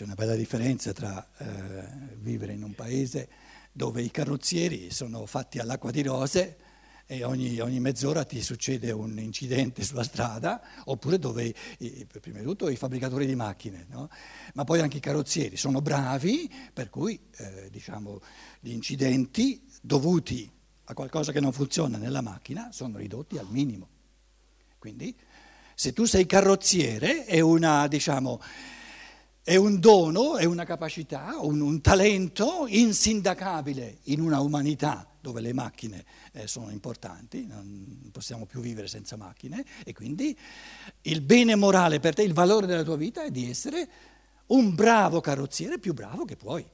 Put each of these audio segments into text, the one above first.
c'è una bella differenza tra eh, vivere in un paese dove i carrozzieri sono fatti all'acqua di rose e ogni, ogni, mezz'ora ti succede un incidente sulla strada, oppure dove, prima di tutto, i fabbricatori di macchine, no? ma poi anche i carrozzieri sono bravi, per cui eh, diciamo, gli incidenti dovuti a qualcosa che non funziona nella macchina sono ridotti al minimo. Quindi se tu sei carrozziere è, una, diciamo, è un dono, è una capacità, un, un talento insindacabile in una umanità dove le macchine eh, sono importanti, non possiamo più vivere senza macchine e quindi il bene morale per te, il valore della tua vita è di essere un bravo carrozziere più bravo che puoi.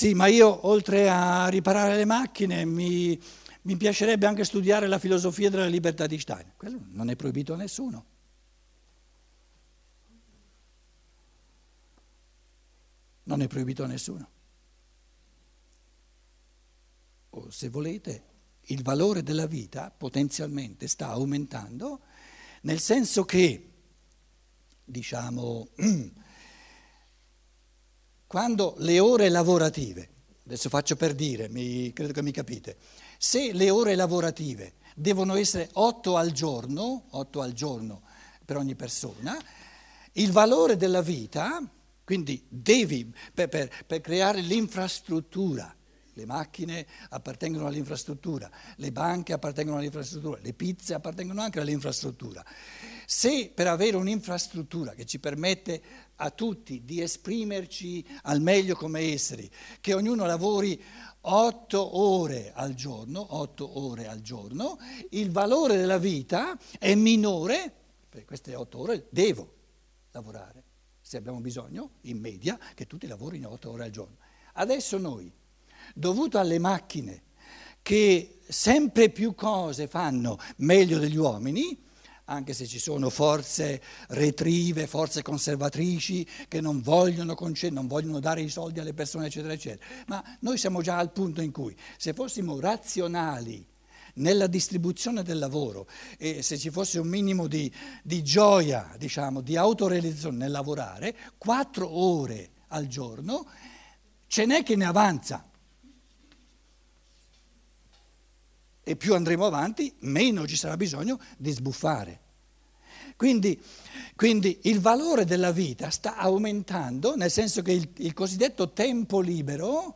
Sì, ma io oltre a riparare le macchine mi, mi piacerebbe anche studiare la filosofia della libertà di Stein. Quello non è proibito a nessuno. Non è proibito a nessuno. O se volete, il valore della vita potenzialmente sta aumentando, nel senso che, diciamo, quando le ore lavorative, adesso faccio per dire, mi, credo che mi capite, se le ore lavorative devono essere 8 al giorno, 8 al giorno per ogni persona, il valore della vita, quindi devi, per, per, per creare l'infrastruttura, le macchine appartengono all'infrastruttura, le banche appartengono all'infrastruttura, le pizze appartengono anche all'infrastruttura. Se per avere un'infrastruttura che ci permette a tutti di esprimerci al meglio come esseri, che ognuno lavori otto ore al giorno, otto ore al giorno, il valore della vita è minore, per queste otto ore devo lavorare, se abbiamo bisogno, in media, che tutti lavorino otto ore al giorno. Adesso noi, dovuto alle macchine che sempre più cose fanno meglio degli uomini, anche se ci sono forze retrive, forze conservatrici che non vogliono, non vogliono dare i soldi alle persone, eccetera, eccetera. Ma noi siamo già al punto in cui se fossimo razionali nella distribuzione del lavoro e se ci fosse un minimo di, di gioia, diciamo, di autorealizzazione nel lavorare, quattro ore al giorno, ce n'è che ne avanza. E più andremo avanti, meno ci sarà bisogno di sbuffare. Quindi, quindi il valore della vita sta aumentando, nel senso che il, il cosiddetto tempo libero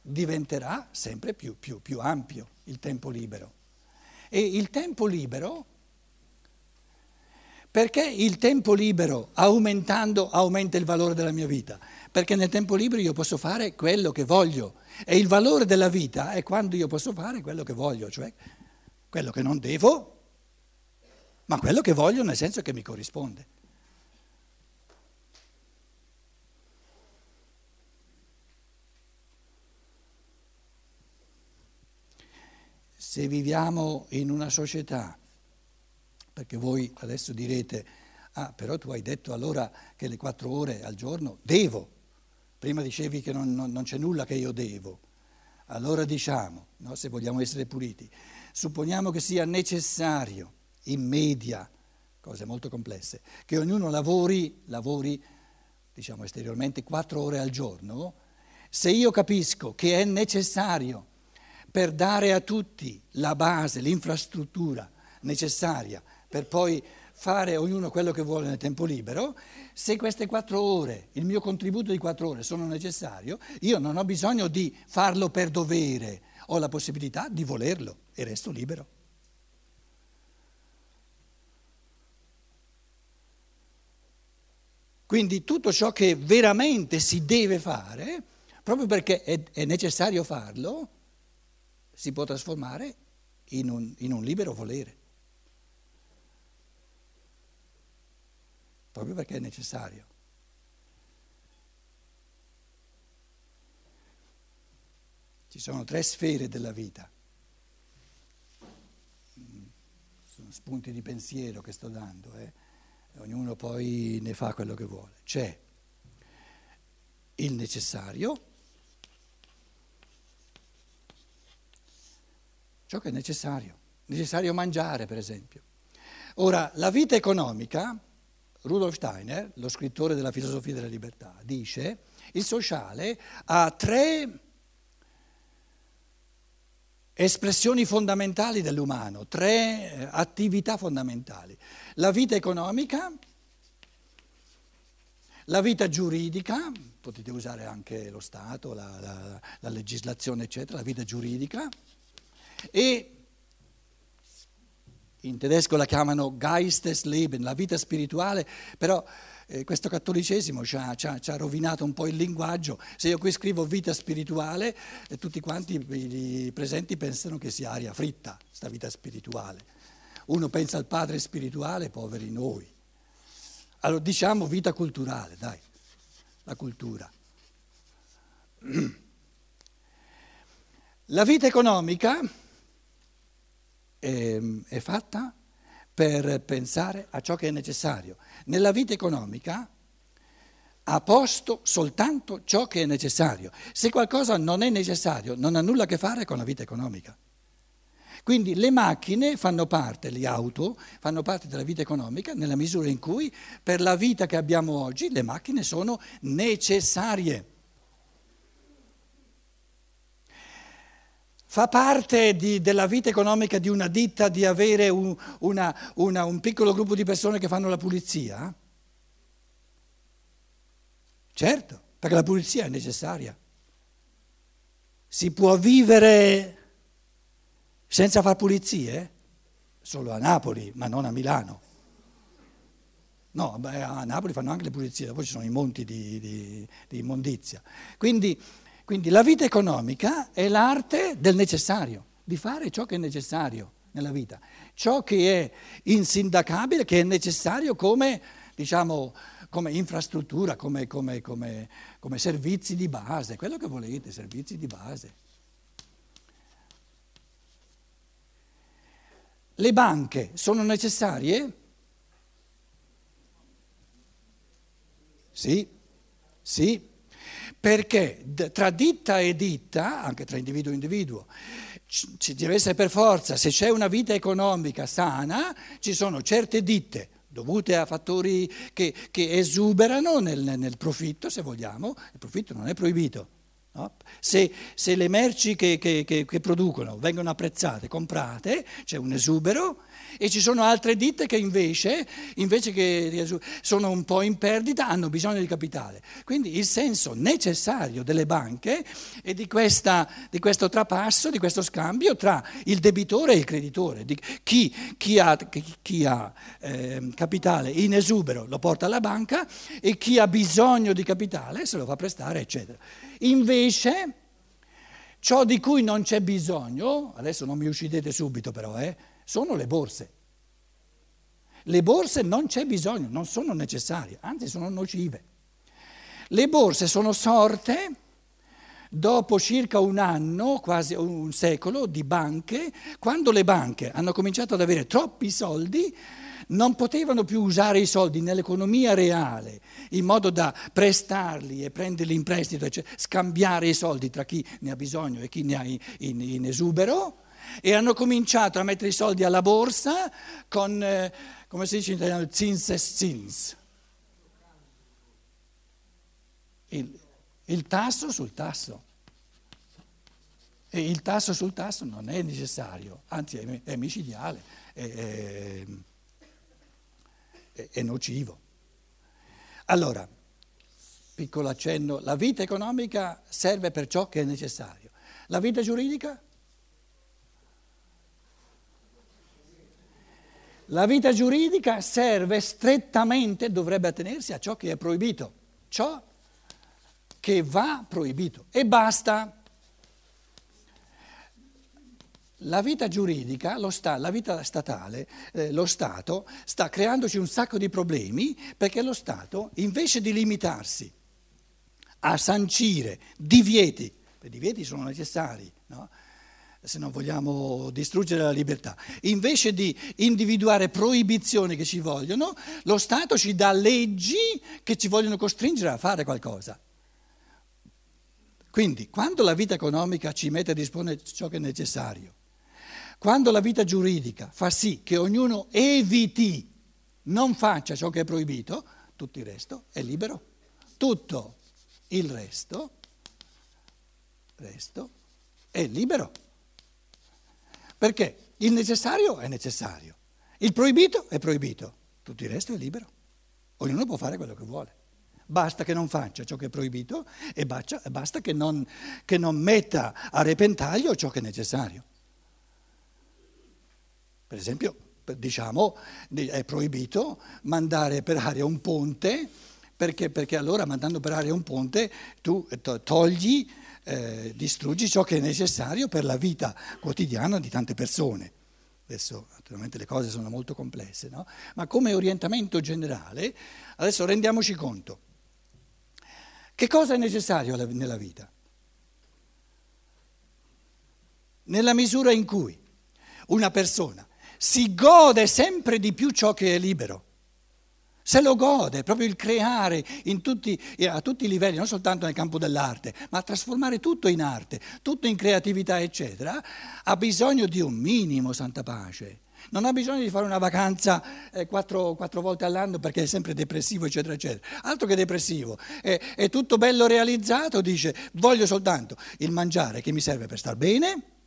diventerà sempre più, più, più ampio, il tempo libero. E il tempo libero perché il tempo libero aumentando aumenta il valore della mia vita? Perché nel tempo libero io posso fare quello che voglio e il valore della vita è quando io posso fare quello che voglio, cioè quello che non devo, ma quello che voglio nel senso che mi corrisponde. Se viviamo in una società, perché voi adesso direte, ah però tu hai detto allora che le quattro ore al giorno devo, Prima dicevi che non, non, non c'è nulla che io devo. Allora diciamo, no, se vogliamo essere puliti, supponiamo che sia necessario, in media, cose molto complesse, che ognuno lavori, lavori diciamo esteriormente, quattro ore al giorno, se io capisco che è necessario per dare a tutti la base, l'infrastruttura necessaria per poi fare ognuno quello che vuole nel tempo libero, se queste quattro ore, il mio contributo di quattro ore sono necessario, io non ho bisogno di farlo per dovere, ho la possibilità di volerlo e resto libero. Quindi tutto ciò che veramente si deve fare, proprio perché è, è necessario farlo, si può trasformare in un, in un libero volere. Proprio perché è necessario. Ci sono tre sfere della vita, sono spunti di pensiero che sto dando, eh? ognuno poi ne fa quello che vuole. C'è il necessario, ciò che è necessario, necessario mangiare per esempio. Ora, la vita economica, Rudolf Steiner, lo scrittore della filosofia della libertà, dice il sociale ha tre espressioni fondamentali dell'umano, tre eh, attività fondamentali. La vita economica, la vita giuridica, potete usare anche lo Stato, la, la, la legislazione, eccetera, la vita giuridica, e in tedesco la chiamano Geistesleben, la vita spirituale, però eh, questo cattolicesimo ci ha, ci, ha, ci ha, rovinato un po' il linguaggio. Se io qui scrivo vita spirituale, eh, tutti quanti i presenti pensano che sia aria fritta, sta vita spirituale. Uno pensa al padre spirituale, poveri noi. Allora diciamo vita culturale, dai, la cultura. La vita economica è, ehm, è fatta per pensare a ciò che è necessario. Nella vita economica ha posto soltanto ciò che è necessario. Se qualcosa non è necessario, non ha nulla a che fare con la vita economica. Quindi le macchine fanno parte, le auto fanno parte della vita economica nella misura in cui per la vita che abbiamo oggi le macchine sono necessarie. Fa parte di, della vita economica di una ditta di avere un, una, una, un piccolo gruppo di persone che fanno la pulizia? Certo, perché la pulizia è necessaria. Si può vivere senza far pulizie? Solo a Napoli, ma non a Milano. No, beh, a Napoli fanno anche le pulizie, poi ci sono i monti di, di, di immondizia. Quindi quindi la vita economica è l'arte del necessario, di fare ciò che è necessario nella vita, ciò che è insindacabile, che è necessario come, diciamo, come infrastruttura, come, come, come, servizi di base, quello che volete, servizi di base. Le banche sono necessarie? Sì, sì, perché tra ditta e ditta, anche tra individuo e individuo, ci deve essere per forza, se c'è una vita economica sana, ci sono certe ditte dovute a fattori che, che esuberano nel, nel, profitto, se vogliamo, il profitto non è proibito. No? Se, se, le merci che, che, che producono vengono apprezzate, comprate, c'è un esubero, e ci sono altre ditte che invece, invece che sono un po' in perdita, hanno bisogno di capitale. Quindi il senso necessario delle banche è di, questa, di questo trapasso, di questo scambio tra il debitore e il creditore. Chi, chi, ha, chi ha eh, capitale in esubero lo porta alla banca e chi ha bisogno di capitale se lo fa prestare, eccetera. Invece... Ciò di cui non c'è bisogno, adesso non mi uccidete subito però, eh, sono le borse. Le borse non c'è bisogno, non sono necessarie, anzi sono nocive. Le borse sono sorte dopo circa un anno, quasi un secolo, di banche, quando le banche hanno cominciato ad avere troppi soldi, non potevano più usare i soldi nell'economia reale in modo da prestarli e prenderli in prestito, cioè scambiare i soldi tra chi ne ha bisogno e chi ne ha in, in, in esubero e hanno cominciato a mettere i soldi alla borsa con, eh, come si dice in italiano, zins e zins. Il, il tasso sul tasso. E il tasso sul tasso non è necessario, anzi è, è micidiale, è, è, è nocivo. Allora, piccolo accenno, la vita economica serve per ciò che è necessario. La vita giuridica? La vita giuridica serve strettamente, dovrebbe attenersi a ciò che è proibito, ciò che va proibito e basta. La vita giuridica, sta, la vita statale, eh, lo Stato sta creandoci un sacco di problemi perché lo Stato, invece di limitarsi a sancire divieti, i divieti sono necessari, no? Se non vogliamo distruggere la libertà. Invece di individuare proibizioni che ci vogliono, lo Stato ci dà leggi che ci vogliono costringere a fare qualcosa. Quindi, quando la vita economica ci mette a disporre ciò che è necessario, Quando la vita giuridica fa sì che ognuno eviti, non faccia ciò che è proibito, tutto il resto è libero. Tutto il resto, resto è libero. Perché il necessario è necessario, il proibito è proibito, tutto il resto è libero. Ognuno può fare quello che vuole. Basta che non faccia ciò che è proibito e basta che non, che non metta a repentaglio ciò che è necessario. Per esempio, diciamo, è proibito mandare per aria un ponte, perché, perché allora mandando per aria un ponte tu togli, eh, distruggi ciò che è necessario per la vita quotidiana di tante persone. Adesso naturalmente le cose sono molto complesse, no? ma come orientamento generale, adesso rendiamoci conto, che cosa è necessario nella vita? Nella misura in cui una persona si gode sempre di più ciò che è libero. Se lo gode, proprio il creare tutti, a tutti i livelli, non soltanto nel campo dell'arte, ma trasformare tutto in arte, tutto in creatività, eccetera, ha bisogno di un minimo santa pace. Non ha bisogno di fare una vacanza eh, quattro, quattro, volte all'anno perché è sempre depressivo, eccetera, eccetera. Altro che depressivo. È, è tutto bello realizzato, dice voglio soltanto il mangiare che mi serve per star bene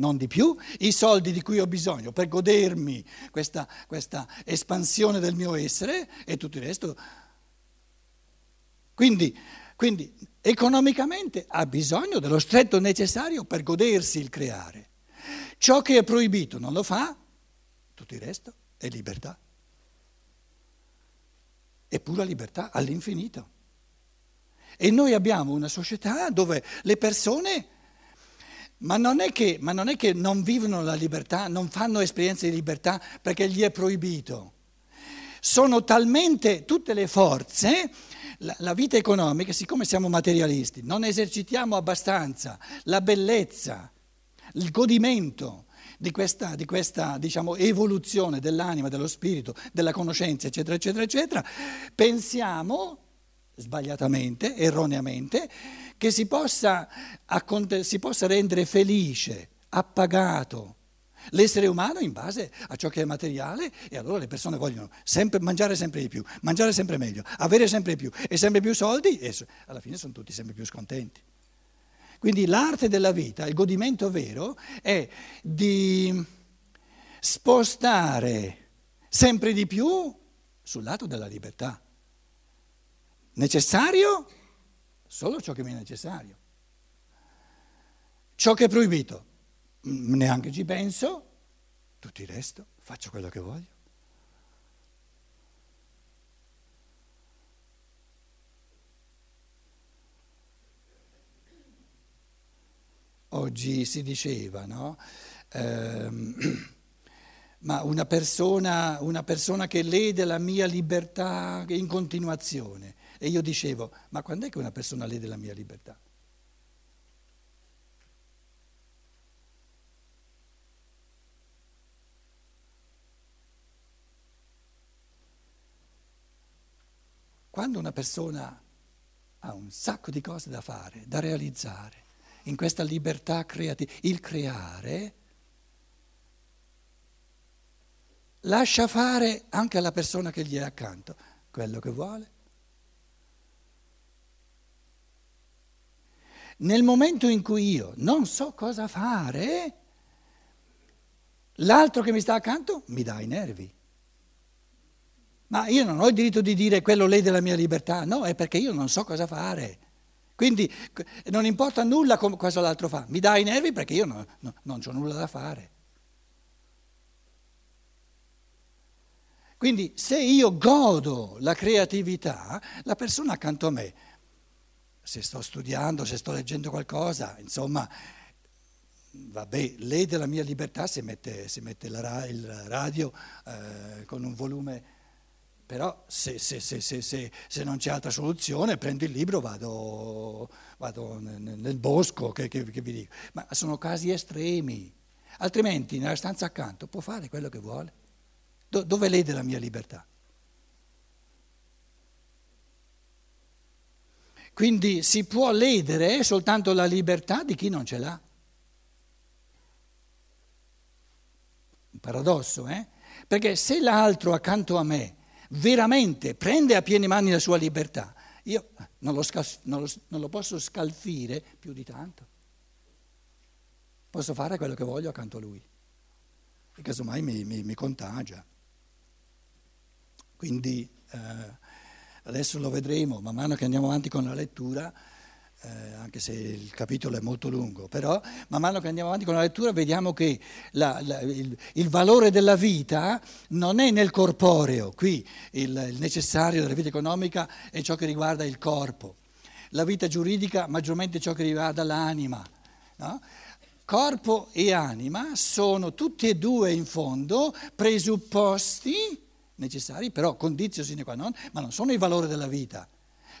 non di più, i soldi di cui ho bisogno per godermi questa, questa espansione del mio essere e tutto il resto. Quindi, quindi economicamente ha bisogno dello stretto necessario per godersi il creare. Ciò che è proibito non lo fa, tutto il resto è libertà. È pura libertà all'infinito. E noi abbiamo una società dove le persone ma non, che, ma non, è che, non vivono la libertà, non fanno esperienze di libertà perché gli è proibito. Sono talmente tutte le forze, la vita economica, siccome siamo materialisti, non esercitiamo abbastanza la bellezza, il godimento di questa, di questa diciamo, evoluzione dell'anima, dello spirito, della conoscenza, eccetera, eccetera, eccetera, pensiamo, sbagliatamente, erroneamente, che si possa, si possa rendere felice, appagato l'essere umano in base a ciò che è materiale e allora le persone vogliono sempre, mangiare sempre di più, mangiare sempre meglio, avere sempre più e sempre più soldi e alla fine sono tutti sempre più scontenti. Quindi l'arte della vita, il godimento vero è di spostare sempre di più sul lato della libertà. Necessario? solo ciò che mi è necessario. Ciò che è proibito, neanche ci penso, tutto il resto faccio quello che voglio. Oggi si diceva, no? Ehm, ma una persona, una persona che lede la mia libertà in continuazione, e io dicevo, ma quando è che una persona lede la mia libertà? Quando una persona ha un sacco di cose da fare, da realizzare, in questa libertà creativa, il creare, lascia fare anche alla persona che gli è accanto quello che vuole. Nel momento in cui io non so cosa fare, l'altro che mi sta accanto mi dà i nervi. Ma io non ho il diritto di dire quello lede la mia libertà, no, è perché io non so cosa fare. Quindi non importa nulla cosa l'altro fa, mi dà i nervi perché io no, no, non ho nulla da fare. Quindi se io godo la creatività, la persona accanto a me se sto studiando, se sto leggendo qualcosa, insomma, vabbè, lede la mia libertà se mette, se mette la, il radio eh, con un volume, però se, se, se, non c'è altra soluzione prendo il libro, vado, vado nel, nel, bosco, che, che, che vi dico. Ma sono casi estremi, altrimenti nella stanza accanto può fare quello che vuole. Do, dove lede la mia libertà? Quindi si può ledere soltanto la libertà di chi non ce l'ha. Un paradosso, eh? Perché se l'altro accanto a me veramente prende a piene mani la sua libertà, io non lo, scalf- non lo, non lo posso scalfire più di tanto. Posso fare quello che voglio accanto a lui. E casomai mi, mi, mi contagia. Quindi eh, adesso lo vedremo, man mano che andiamo avanti con la lettura, eh, anche se il capitolo è molto lungo, però man mano che andiamo avanti con la lettura vediamo che la, la, il, il, valore della vita non è nel corporeo, qui il, il, necessario della vita economica è ciò che riguarda il corpo, la vita giuridica maggiormente ciò che riguarda l'anima. No? Corpo e anima sono tutti e due in fondo presupposti necessari, però condizio sine qua non, ma non sono i valori della vita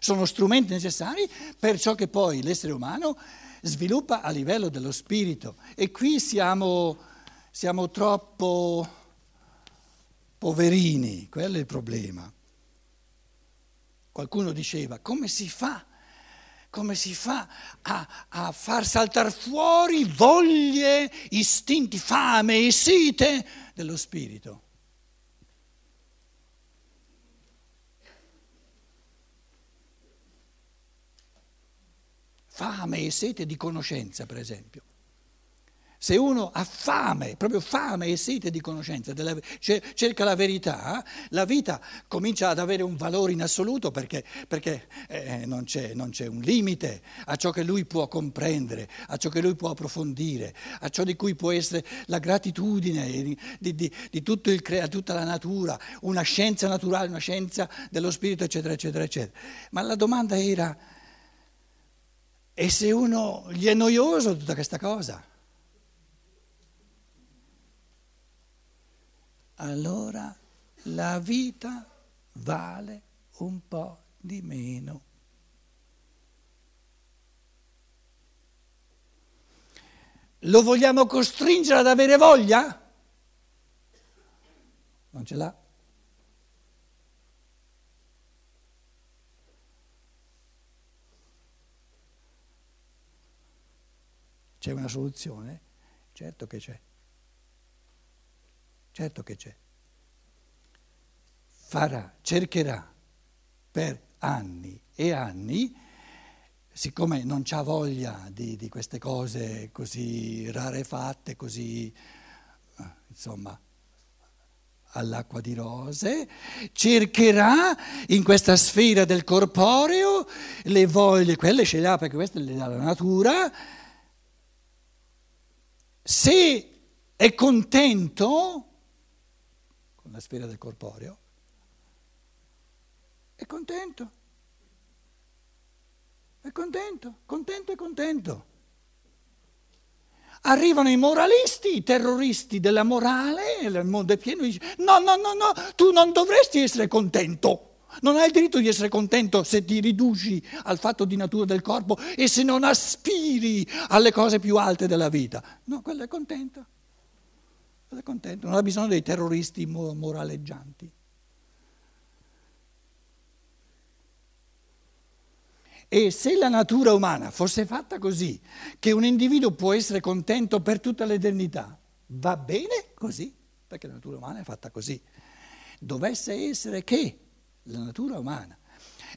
sono strumenti necessari per ciò che poi l'essere umano sviluppa a livello dello spirito. E qui siamo, siamo troppo poverini, quello è il problema. Qualcuno diceva, come si fa? Come si fa a, a far saltare fuori voglie, istinti, fame e sete dello spirito? Fame e sete di conoscenza, per esempio. Se uno ha fame, proprio fame e sete di conoscenza, della, cerca la verità, la vita comincia ad avere un valore in assoluto perché, perché eh, non, c'è, non, c'è, un limite a ciò che lui può comprendere, a ciò che lui può approfondire, a ciò di cui può essere la gratitudine di, di, di, tutto il, tutta la natura, una scienza naturale, una scienza dello spirito, eccetera, eccetera, eccetera. Ma la domanda era e se uno gli è noioso tutta questa cosa, allora la vita vale un po' di meno. Lo vogliamo costringere ad avere voglia? Non ce l'ha. C'è una soluzione? Certo che c'è. Certo che c'è. Farà, cercherà per anni e anni, siccome non c'ha voglia di, di queste cose così rarefatte, così, eh, insomma, all'acqua di rose, cercherà in questa sfera del corporeo le voglie, quelle ce le ha perché queste le dà la natura, se è contento con la sfera del corporeo, è contento. È contento, contento e contento. Arrivano i moralisti, i terroristi della morale, il mondo è pieno, dice, no, no, no, no, tu non dovresti essere contento. Non hai il diritto di essere contento se ti riduci al fatto di natura del corpo e se non aspiri alle cose più alte della vita. No, quello è contento. Quello è contento. Non ha bisogno dei terroristi moraleggianti. E se la natura umana fosse fatta così, che un individuo può essere contento per tutta l'eternità, va bene così, perché la natura umana è fatta così. Dovesse essere che la natura umana,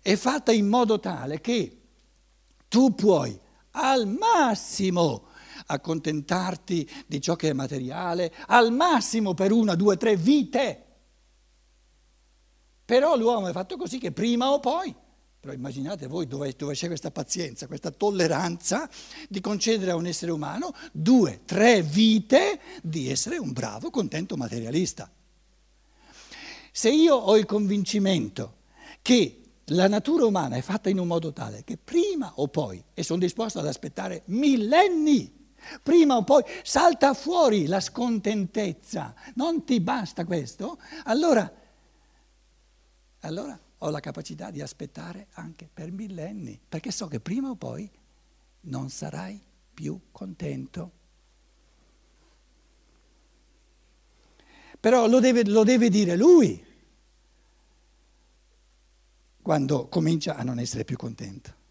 è fatta in modo tale che tu puoi al massimo accontentarti di ciò che è materiale, al massimo per una, due, tre vite. Però l'uomo è fatto così che prima o poi, però immaginate voi dove, dove c'è questa pazienza, questa tolleranza di concedere a un essere umano due, tre vite di essere un bravo, contento materialista. Se io ho il convincimento che la natura umana è fatta in un modo tale che prima o poi, e sono disposto ad aspettare millenni, prima o poi salta fuori la scontentezza, non ti basta questo, allora, allora ho la capacità di aspettare anche per millenni, perché so che prima o poi non sarai più contento. Però lo deve, lo deve dire lui quando comincia a non essere più contento.